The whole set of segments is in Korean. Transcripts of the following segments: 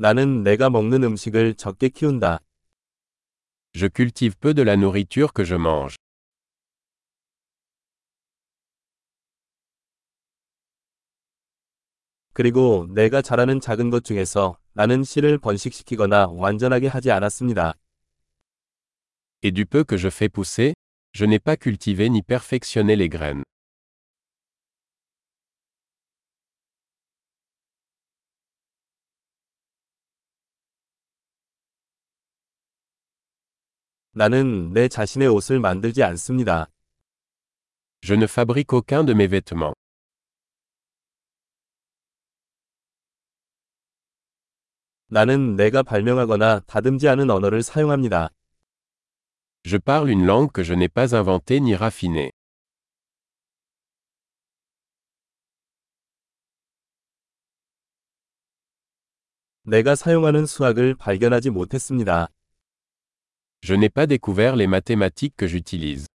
나는 내가 먹는 음식을 적게 키운다. Je cultive peu de la nourriture que je mange. 그리고 내가 잘하는 작은 것 중에서 나는 씨를 번식시키거나 완전하게 하지 않았습니다. Et du peu que je fais pousser, je n'ai pas cultivé ni perfectionné les graines. 나는 내 자신의 옷을 만들지 않습니다. Je ne fabrique aucun de mes vêtements. 나는 내가 발명하거나 다듬지 않은 언어를 사용합니다. Je parle une langue que je n'ai pas inventée ni raffinée. 내가 사용하는 수학을 발견하지 못했습니다. Je n'ai pas découvert les mathématiques que j'utilise.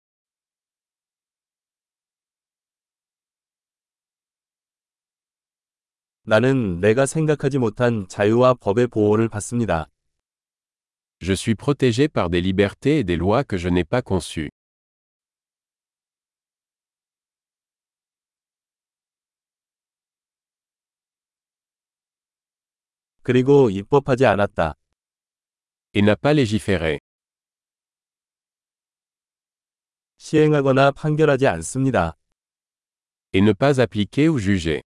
나는 내가 생각하지 못한 자유와 법의 보호를 받습니다. Je suis protégé par des libertés et des lois que je n'ai pas conçues. 그리고 입법하지 않았다. Et n'a pas légiféré. 시행하거나 판결하지 않습니다. Et ne pas appliquer ou juger.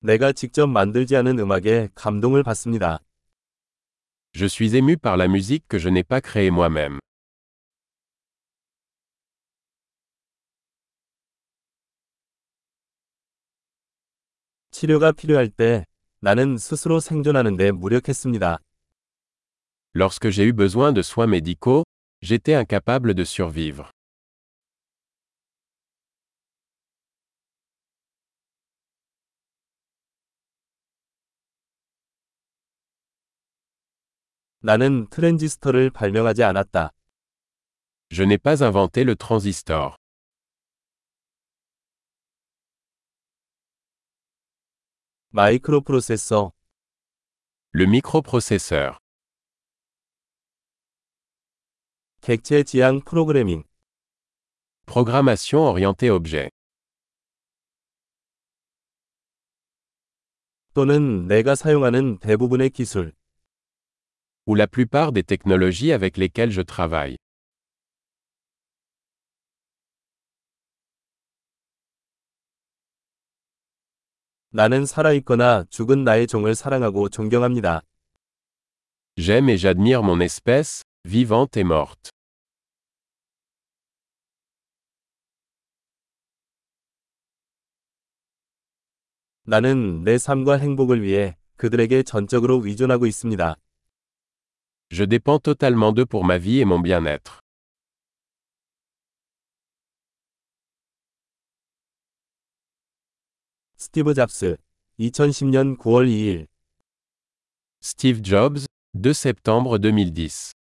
내가 직접 만들지 않은 음악에 감동을 받습니다. Je suis ému par la musique que je n'ai pas créée moi-même. 치료가 필요할 때 나는 스스로 생존하는 데 무력했습니다. Lorsque j'ai eu besoin de soins médicaux, j'étais incapable de survivre. 나는 트랜지스터를 발명하지 않았다. Je n'ai pas inventé le transistor. 마이크로프로세서, Le microprocesseur. 객체 지향 프로그래밍, Programmation orientée objet. 또는 내가 사용하는 대부분의 기술, Ou la plupart des technologies avec lesquelles je travaille. 나는 살아있거나 죽은 나의 종을 사랑하고 존경합니다. J'aime et j'admire mon espèce, vivante et morte. 나는 내 삶과 행복을 위해 그들에게 전적으로 의존하고 있습니다. Je dépends totalement d'eux pour ma vie et mon bien-être. 스티브 잡스, 2010년 9월 2일. Steve Jobs, 2 septembre 2010.